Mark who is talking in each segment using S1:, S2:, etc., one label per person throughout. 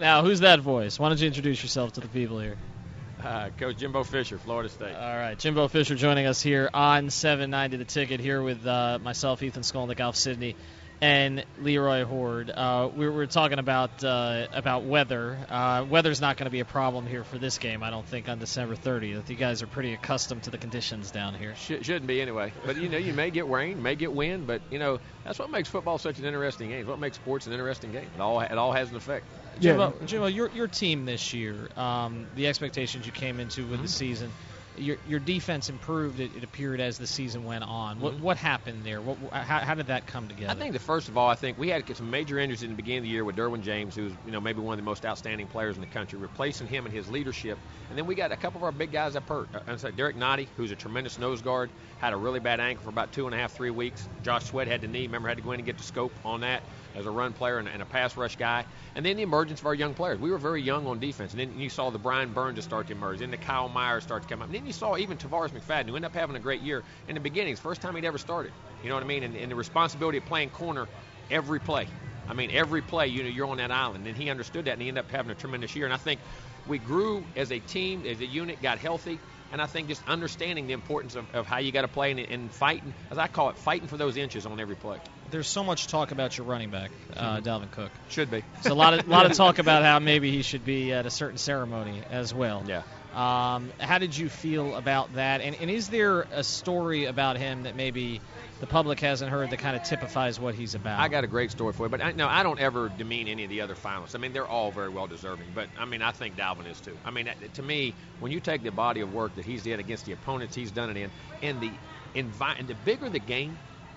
S1: Now, who's that voice? Why don't you introduce yourself to the people here?
S2: Uh, Coach Jimbo Fisher, Florida State.
S1: All right, Jimbo Fisher joining us here on 790 The Ticket here with uh, myself, Ethan Skolnick, Alf Sydney, and Leroy Hoard. Uh, we were talking about uh, about weather. Uh, weather's not going to be a problem here for this game, I don't think, on December 30th. You guys are pretty accustomed to the conditions down here.
S2: Sh- shouldn't be anyway. But you know, you may get rain, may get wind, but you know that's what makes football such an interesting game. It's what makes sports an interesting game. It all it all has an effect.
S1: Jimbo, Jimbo your your team this year, um, the expectations you came into with
S2: Mm-hmm.
S1: the season. Your, your defense improved. It, it appeared as the season went on. What what happened there? What how, how did that come together?
S2: Mm-hmm. I think that first of all, I think we had some major injuries in the beginning of the year with Derwin James, who's you know maybe one of the most outstanding players in the country, replacing him and his leadership. And then we got a couple of our big guys up hurt. Uh, I'm sorry, Derrick Nnadi, who's a tremendous nose guard, had a really bad ankle for about two and a half, three weeks. Josh Sweat had the knee. Remember, had to go in and get the scope on that as a run player and, and a pass rush guy. And then the emergence of our young players. We were very young on defense. And then you saw the Brian Burns start to emerge. Then the Kyle Myers start to come up. And then you saw even Tarvarus McFadden, who ended up having a great year in the beginnings. First time he'd ever started. You know what I mean? And, and the responsibility of playing corner every play. I mean, every play, you know, you're on that island. And he understood that, and he ended up having a tremendous year. And I think we grew as a team, as a unit, got healthy. And I think just understanding the importance of, of how you got to play and, and fighting, as I call it, fighting for those inches on every play.
S1: There's so much talk about your running back, uh,
S2: Mm-hmm.
S1: Dalvin Cook.
S2: Should be.
S1: There's a lot of lot of talk about how maybe he should be at a certain ceremony as well.
S2: Yeah.
S1: Um, how did you feel about that? And, and is there a story about him that maybe the public hasn't heard that kind of typifies what he's about?
S2: I got a great story for you, but I, no, I don't ever demean any of the other finalists. I mean, they're all very well deserving, but I mean, I think Dalvin is too. I mean, to me, when you take the body of work that he's did against the opponents he's done it in, and the envi- and the bigger the game,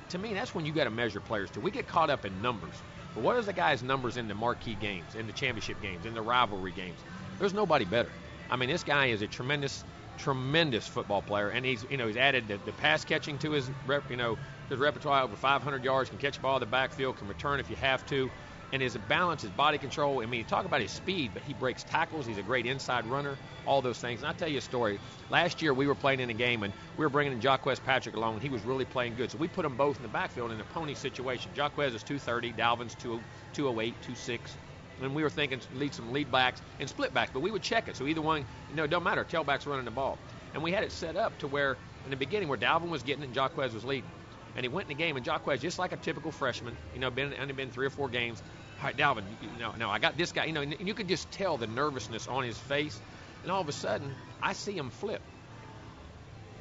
S2: to me, that's when you got to measure players too. We get caught up in numbers, but what is the guy's numbers in the marquee games, in the championship games, in the rivalry games? There's nobody better. I mean, this guy is a tremendous, tremendous football player, and he's you know he's added the, the pass catching to his rep, you know his repertoire over 500 yards, can catch ball in the backfield, can return if you have to, and his balance, his body control. I mean, you talk about his speed, but he breaks tackles. He's a great inside runner. All those things. And I'll tell you a story. Last year we were playing in a game, and we were bringing in Jacques Patrick along, and he was really playing good. So we put them both in the backfield in a pony situation. Jaquez is 230, Dalvin's 2, 208, 26 and we were thinking lead some lead backs and split backs, but we would check it. So either one, you know, don't matter. Tailback's running the ball, and we had it set up to where in the beginning where Dalvin was getting it and Jacques was leading, and he went in the game and Jacques just like a typical freshman, you know, been only been three or four games. All right, Dalvin, you know, no, I got this guy, you know, and you could just tell the nervousness on his face, and all of a sudden I see him flip.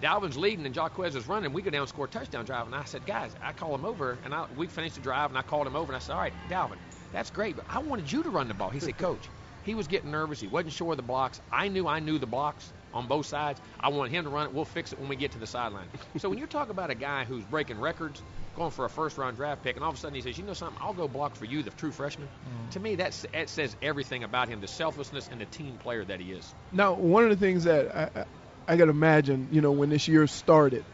S2: Dalvin's leading and Jacques is running. We go down and score a touchdown drive. And I said, guys, I call him over. And I, we finished the drive and I called him over and I said, all right, Dalvin, that's great, but I wanted you to run the ball. He said, Coach, he was getting nervous. He wasn't sure of the blocks. I knew I knew the blocks on both sides. I wanted him to run it. We'll fix it when we get to the sideline. so when you talk about a guy who's breaking records, going for a first round draft pick, and all of a sudden he says, you know something, I'll go block for you, the true freshman. Mm-hmm. To me, that's, that says everything about him, the selflessness and the team player that he is.
S3: Now, one of the things that I, I, to imagine, you know, when this year started,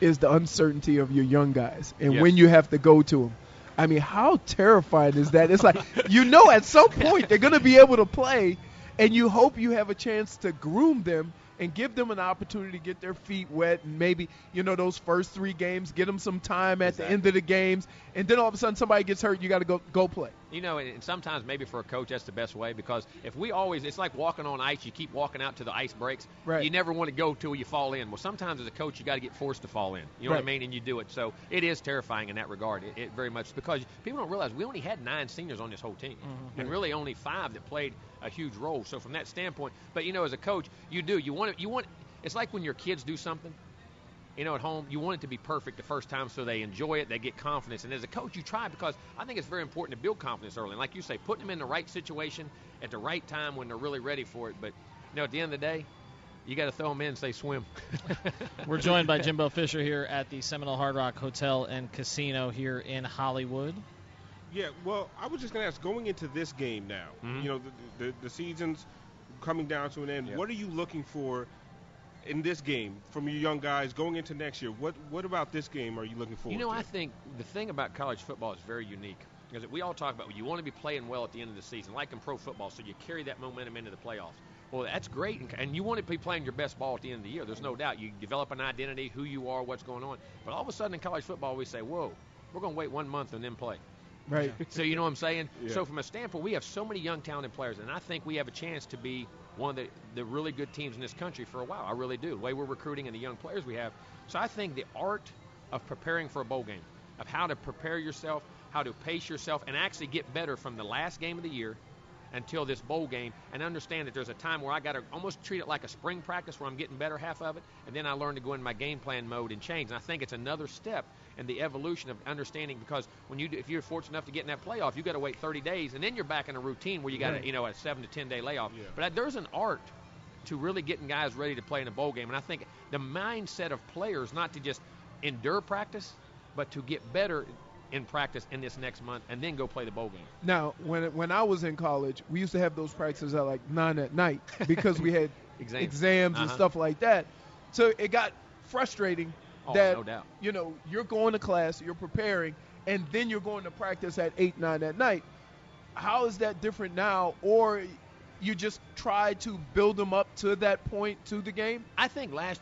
S3: is the uncertainty of your young guys and
S2: Yes.
S3: when you have to go to them. I mean, how terrifying is that? It's like you know at some point they're going to be able to play, and you hope you have a chance to groom them and give them an opportunity to get their feet wet and maybe you know those first three games, get them some time at the end of the games, and then all of a sudden somebody gets hurt, you got to go go play.
S2: You know, and sometimes maybe for a coach that's the best way because if we always, it's like walking on ice. You keep walking out to the ice breaks.
S3: Right.
S2: You never want to go till you fall in. Well, sometimes as a coach, you got to get forced to fall in. You know what I mean? And you do it. So it is terrifying in that regard. It, it very much because people don't realize we only had nine seniors on this whole team, mm-hmm. and really only five that played a huge role. So from that standpoint, but you know, as a coach, you do you want it. You want it's like when your kids do something you know, at home, you want it to be perfect the first time so they enjoy it, they get confidence. And as a coach, you try because I think it's very important to build confidence early. And like you say, putting them in the right situation at the right time when they're really ready for it. But, you know, at the end of the day, you got to throw them in and say swim.
S1: We're joined by Jimbo Fisher here at the Seminole Hard Rock Hotel and Casino here in Hollywood.
S4: Yeah, well, I was just going to ask, going into this game now,
S2: Mhm.
S4: you know, the, the, the season's coming down to an end.
S2: Yep.
S4: What are you looking for in this game from your young guys going into next year? What What about this game are you looking forward
S2: You know,
S4: to?
S2: I think the thing about college football is very unique because we all talk about you want to be playing well at the end of the season, like in pro football, so you carry that momentum into the playoffs. Well, that's great, and- and you want to be playing your best ball at the end of the year. There's no doubt. You develop an identity, who you are, what's going on. But all of a sudden in college football, we say, "Whoa, we're going to wait one month and then play."
S3: Right.
S2: So you know what I'm saying?
S4: Yeah.
S2: So from a standpoint, we have so many young talented players, and I think we have a chance to be one of the, the really good teams in this country for a while. I really do. The way we're recruiting and the young players we have. So I think the art of preparing for a bowl game, of how to prepare yourself, how to pace yourself, and actually get better from the last game of the year until this bowl game and understand that there's a time where I got to almost treat it like a spring practice where I'm getting better half of it and then I learn to go in my game plan mode and change. And I think it's another step in the evolution of understanding because when you do, if you're fortunate enough to get in that playoff, you got to wait 30 days and then you're back in a routine where you got
S3: Right.
S2: you know, a 7 to 10 day layoff.
S4: Yeah.
S2: But there's an art to really getting guys ready to play in a bowl game. And I think the mindset of players not to just endure practice, but to get better in practice in this next month and then go play the bowl game.
S3: Now, when when I was in college, we used to have those practices at like nine at night because we had
S2: Exams.
S3: exams and
S2: Uh-huh.
S3: stuff like that. So it got frustrating
S2: Oh,
S3: that
S2: no doubt.
S3: you know you're going to class, you're preparing, and then you're going to practice at eight nine at night. How is that different now, or you just try to build them up to that point to the game?
S2: I think last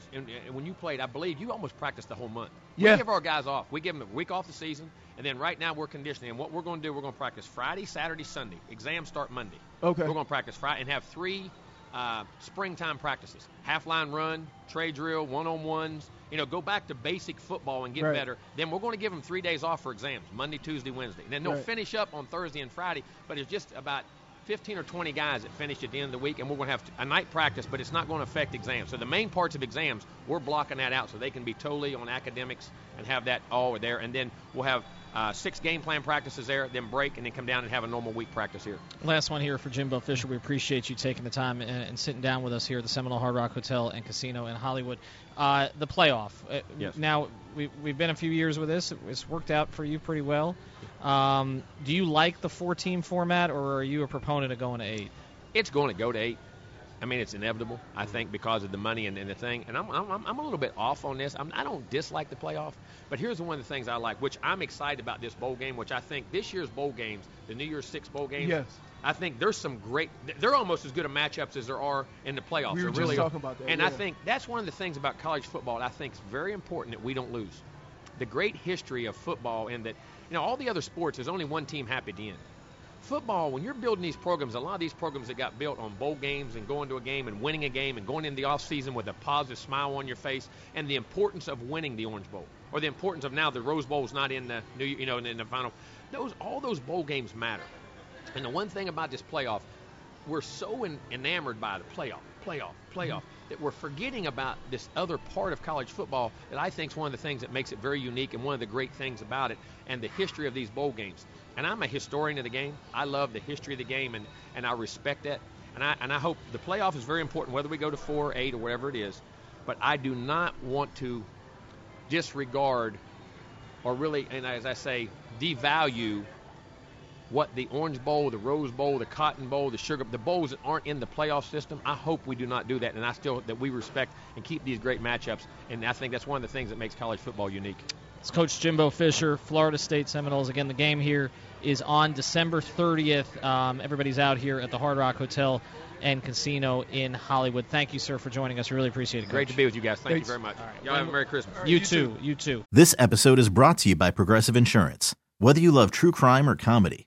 S2: when you played, I believe you almost practiced the whole month.
S3: Yeah.
S2: We give our guys off. We give them a week off the season, and then right now we're conditioning. And what we're going to do, we're going to practice Friday, Saturday, Sunday. Exams start Monday.
S3: Okay.
S2: We're going to practice Friday and have three uh, springtime practices: half line run, trade drill, one on ones. You know, go back to basic football and get
S3: Right.
S2: better. Then we're going to give them three days off for exams: Monday, Tuesday, Wednesday. And then they'll
S3: Right.
S2: finish up on Thursday and Friday. But it's just about 15 or 20 guys that finish at the end of the week, and we're going to have a night practice, but it's not going to affect exams. So the main parts of exams, we're blocking that out so they can be totally on academics and have that all over there. And then we'll have uh, six game plan practices there, then break, and then come down and have a normal week practice here.
S1: Last one here for Jimbo Fisher. We appreciate you taking the time and, and sitting down with us here at the Seminole Hard Rock Hotel and Casino in Hollywood. Uh, the playoff. Uh,
S2: Yes.
S1: Now we, we've been a few years with this. It's worked out for you pretty well. Um, do you like the four-team format, or are you a proponent of going to eight?
S2: It's going to go to eight. I mean, it's inevitable, I think, because of the money and, and the thing. And I'm, I'm, I'm a little bit off on this. I'm, I don't dislike the playoff, but here's one of the things I like, which I'm excited about this bowl game, which I think this year's bowl games, the New Year's Six bowl games,
S3: Yes.
S2: I think there's some great. They're almost as good a matchups as there are in the playoffs.
S3: We were just
S2: really are.
S3: talking about that,
S2: And I think that's one of the things about college football that I think is very important that we don't lose. The great history of football, and that you know all the other sports, there's only one team happy the end football, when you're building these programs, a lot of these programs that got built on bowl games and going to a game and winning a game and going into the off season with a positive smile on your face, and the importance of winning the Orange Bowl, or the importance of now the Rose Bowl is not in the new, you know, in the final. Those all those bowl games matter. And the one thing about this playoff, we're so en- enamored by the playoff, playoff, playoff mm-hmm. that we're forgetting about this other part of college football that I think is one of the things that makes it very unique and one of the great things about it and the history of these bowl games. And I'm a historian of the game. I love the history of the game and, and I respect that. And I and I hope the playoff is very important, whether we go to four, eight, or whatever it is. But I do not want to disregard or really, and as I say, devalue what the Orange Bowl, the Rose Bowl, the Cotton Bowl, the Sugar, the bowls that aren't in the playoff system. I hope we do not do that, and I still that we respect and keep these great matchups. And I think that's one of the things that makes college football unique.
S1: It's Coach Jimbo Fisher, Florida State Seminoles. Again, the game here is on December 30th. Um, everybody's out here at the Hard Rock Hotel and Casino in Hollywood. Thank you, sir, for joining us. We really appreciate it.
S2: Great to be with you guys. Thank
S3: Thanks.
S2: you very much.
S1: right.
S2: Y'all have a Merry Christmas.
S1: You,
S3: You
S1: too.
S3: too.
S1: You too.
S5: This episode is brought to you by Progressive Insurance. Whether you love true crime or comedy,